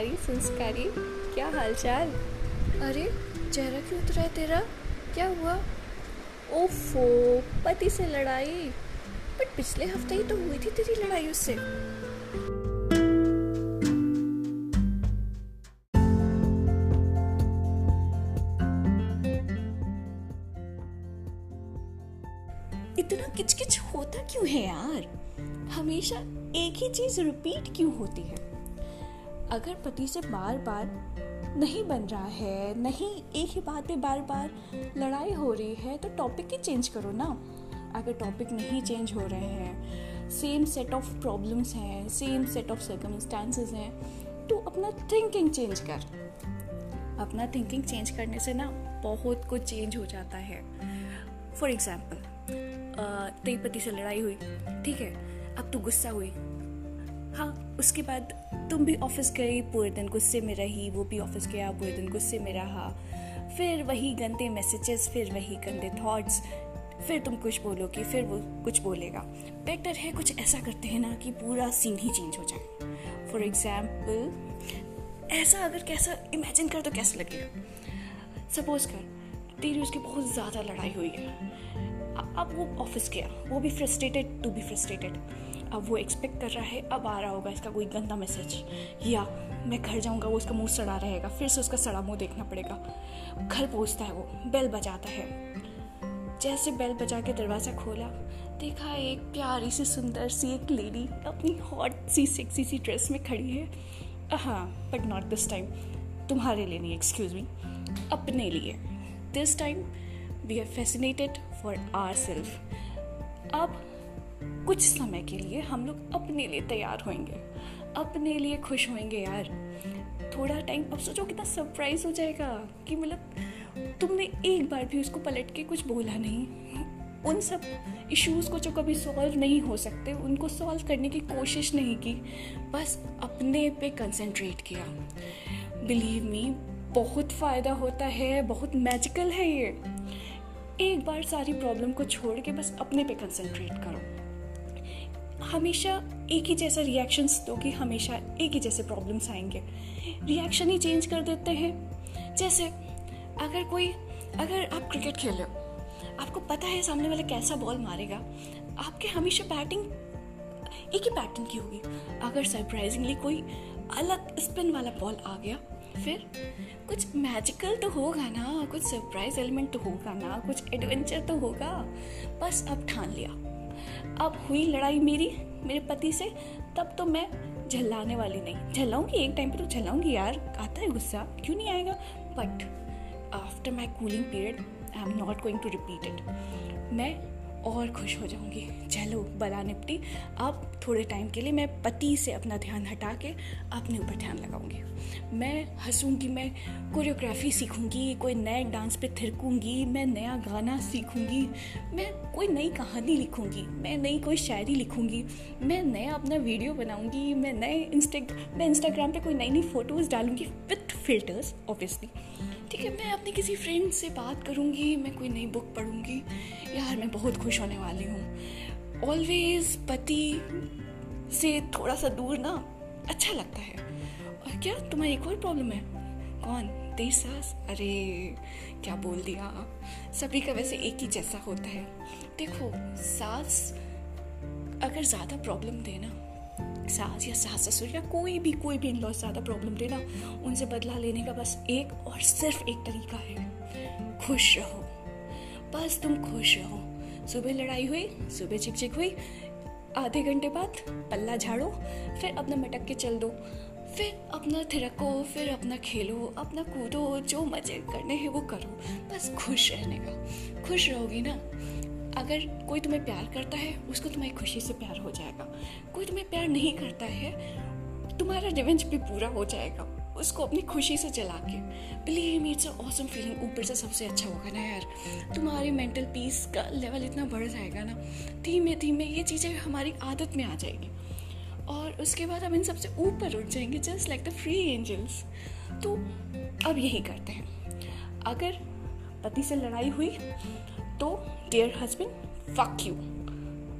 प्यारी संस्कारी क्या हालचाल? अरे चेहरा क्यों उतरा है तेरा? क्या हुआ? ओफो पति से लड़ाई। बट पिछले हफ़्ते ही तो हुई थी तेरी लड़ाई उससे। इतना किचकिच होता क्यों है यार? हमेशा एक ही चीज़ रिपीट क्यों होती है? अगर पति से बार बार नहीं बन रहा है, नहीं एक ही बात पे बार बार लड़ाई हो रही है तो टॉपिक ही चेंज करो ना। अगर टॉपिक नहीं चेंज हो रहे हैं सेम सेट ऑफ़ प्रॉब्लम्स हैं सेम सेट ऑफ़ सर्कमस्टांसेस हैं तो अपना थिंकिंग चेंज कर। अपना थिंकिंग चेंज करने से ना बहुत कुछ चेंज हो जाता है। फॉर एग्ज़ाम्पल तेरी पति से लड़ाई हुई, ठीक है? अब तू गुस्सा हुई हाँ उसके बाद तुम भी ऑफ़िस गई पूरे दिन गुस्से में रही, वो भी ऑफ़िस गया, पूरे दिन गुस्से में रहा। फिर वही गंदे मैसेजेस फिर वही गंदे थॉट्स फिर तुम कुछ बोलोगी, फिर वो कुछ बोलेगा। बेटर है कुछ ऐसा करते हैं ना कि पूरा सीन ही चेंज हो जाए। फॉर एग्ज़ाम्पल ऐसा अगर कैसा इमेजिन कर तो कैसा लगेगा। सपोज़ कर, तेरी उसकी बहुत ज़्यादा लड़ाई हुई है। अब वो ऑफ़िस गया। वो भी फ्रस्ट्रेटेड टू बी फ्रस्ट्रेटेड अब वो एक्सपेक्ट कर रहा है, अब आ रहा होगा इसका कोई गंदा मैसेज या मैं घर जाऊँगा, वो उसका मुँह सड़ा रहेगा, फिर से उसका सड़ा मुँह देखना पड़ेगा। घर पहुँचता है वो बेल बजाता है। जैसे बेल बजा के दरवाज़ा खोला, देखा एक प्यारी सी, सुंदर सी एक लेडी अपनी हॉट सी सेक्सी सी ड्रेस में खड़ी है। हाँ बट नॉट दिस टाइम तुम्हारे लिए नहीं एक्सक्यूज मी अपने लिए। This time we are fascinated for our self अब कुछ समय के लिए हम लोग अपने लिए तैयार होंगे। अपने लिए खुश होंगे यार। थोड़ा टाइम अब सोचो कितना सरप्राइज़ हो जाएगा कि मतलब तुमने एक बार भी उसको पलट के कुछ बोला नहीं। उन सब इश्यूज़ को जो कभी सॉल्व नहीं हो सकते, उनको सॉल्व करने की कोशिश नहीं की। बस अपने पे कंसंट्रेट किया। बिलीव मी बहुत फ़ायदा होता है, बहुत मैजिकल है ये। एक बार सारी प्रॉब्लम को छोड़ के बस अपने पे कंसंट्रेट करो। हमेशा एक ही जैसा रिएक्शंस दो कि हमेशा एक ही जैसे प्रॉब्लम्स आएँगे। रिएक्शन ही चेंज कर देते हैं। जैसे अगर कोई, अगर आप क्रिकेट खेल आपको पता है सामने वाला कैसा बॉल मारेगा? आपके हमेशा बैटिंग एक ही पैटर्न की होगी। अगर सरप्राइजिंगली कोई अलग स्पिन वाला बॉल आ गया फिर कुछ मैजिकल तो होगा ना, कुछ सरप्राइज़ एलिमेंट तो होगा ना, कुछ एडवेंचर तो होगा। बस अब ठान लिया। अब हुई लड़ाई मेरी, मेरे पति से, तब तो मैं झल्लाने वाली नहीं। झल्लाऊँगी एक टाइम पे तो झल्लाऊँगी यार, आता है गुस्सा, क्यों नहीं आएगा? But after my cooling period I am not going to repeat it मैं और खुश हो जाऊँगी। चलो बला निपटी। अब थोड़े टाइम के लिए मैं पति से अपना ध्यान हटा के अपने ऊपर ध्यान लगाऊँगी। मैं हंसूँगी, मैं कोरियोग्राफी सीखूँगी, कोई नए डांस पे थिरकूँगी, मैं नया गाना सीखूँगी, मैं कोई नई कहानी लिखूँगी, मैं नई कोई शायरी लिखूँगी, मैं नया अपना वीडियो बनाऊँगी, मैं नए इंस्टा मैं इंस्टाग्राम पे कोई नई नई फ़ोटोज़ डालूँगी विथ फिल्टर्स ऑब्वियसली है मैं अपनी किसी फ्रेंड से बात करूँगी, मैं कोई नई बुक पढ़ूँगी। यार, मैं बहुत खुश होने वाली हूँ। ऑलवेज पति से थोड़ा सा दूर ना अच्छा लगता है। और क्या तुम्हारी एक और प्रॉब्लम है? कौन? तेरी सास? अरे, क्या बोल दिया? सभी का वैसे एक ही जैसा होता है। देखो, सास अगर ज़्यादा प्रॉब्लम देना सास या सास ससुर या कोई भी कोई भी इन लॉ ज़्यादा प्रॉब्लम देना उनसे बदला लेने का बस एक और सिर्फ़ एक तरीका है। खुश रहो। बस तुम खुश रहो। सुबह लड़ाई हुई, सुबह चिक चिक हुई। आधे घंटे बाद पल्ला झाड़ो, फिर अपना मटक के चल दो। फिर अपना थिरको, फिर अपना खेलो, अपना कूदो, जो मज़े करने हैं वो करो। बस खुश रहने का। खुश रहोगी ना? अगर कोई तुम्हें प्यार करता है, उसको तुम्हारी खुशी से प्यार हो जाएगा। कोई तुम्हें प्यार नहीं करता है, तुम्हारा रिवेंज भी पूरा हो जाएगा। उसको अपनी खुशी से जला के। Believe me it's awesome feeling ऊपर से सबसे अच्छा होगा ना यार। तुम्हारी मेंटल पीस का लेवल इतना बढ़ जाएगा ना। धीमे धीमे ये चीज़ें हमारी आदत में आ जाएगी। और उसके बाद हम इन सबसे ऊपर उठ जाएँगे just like the free angels तो अब यही करते हैं। अगर पति से लड़ाई हुई तो dear husband fuck you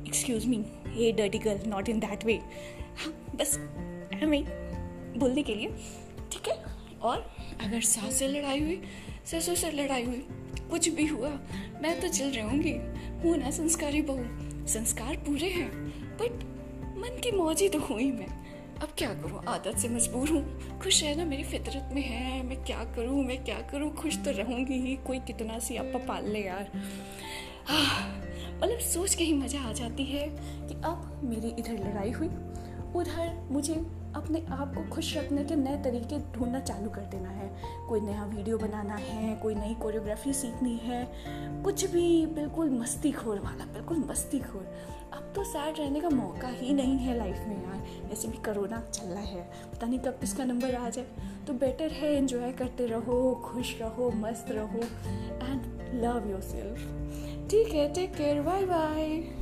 excuse me hey dirty girl not in that way हाँ बस, हमें बोलने के लिए, ठीक है? और अगर सास से लड़ाई हुई, ससुर से लड़ाई हुई, कुछ भी हुआ, मैं तो चल रहूँगी। हूँ ना संस्कारी बहू। संस्कार पूरे हैं बट मन की मौज तो हुई मैं। अब क्या करूँ? आदत से मजबूर हूँ। खुश रहना मेरी फितरत में है। मैं क्या करूँ? मैं क्या करूँ? खुश तो रहूँगी ही। कोई कितना सी आपा पाल ले यार। मतलब सोच के ही मज़ा आ जाती है कि अब मेरी इधर लड़ाई हुई। उधर मुझे अपने आप को खुश रखने के नए तरीके ढूंढना चालू कर देना है। कोई नया वीडियो बनाना है, कोई नई कोरियोग्राफी सीखनी है। कुछ भी, बिल्कुल मस्ती खोर वाला, बिल्कुल मस्ती खोर। अब तो सैड रहने का मौका ही नहीं है लाइफ में यार। ऐसे भी करोना चल रहा है। पता नहीं कब किसका नंबर आ जाए। तो बेटर है एंजॉय करते रहो, खुश रहो, मस्त रहो एंड लव योर सेल्फ ठीक है टेक केयर बाय बाय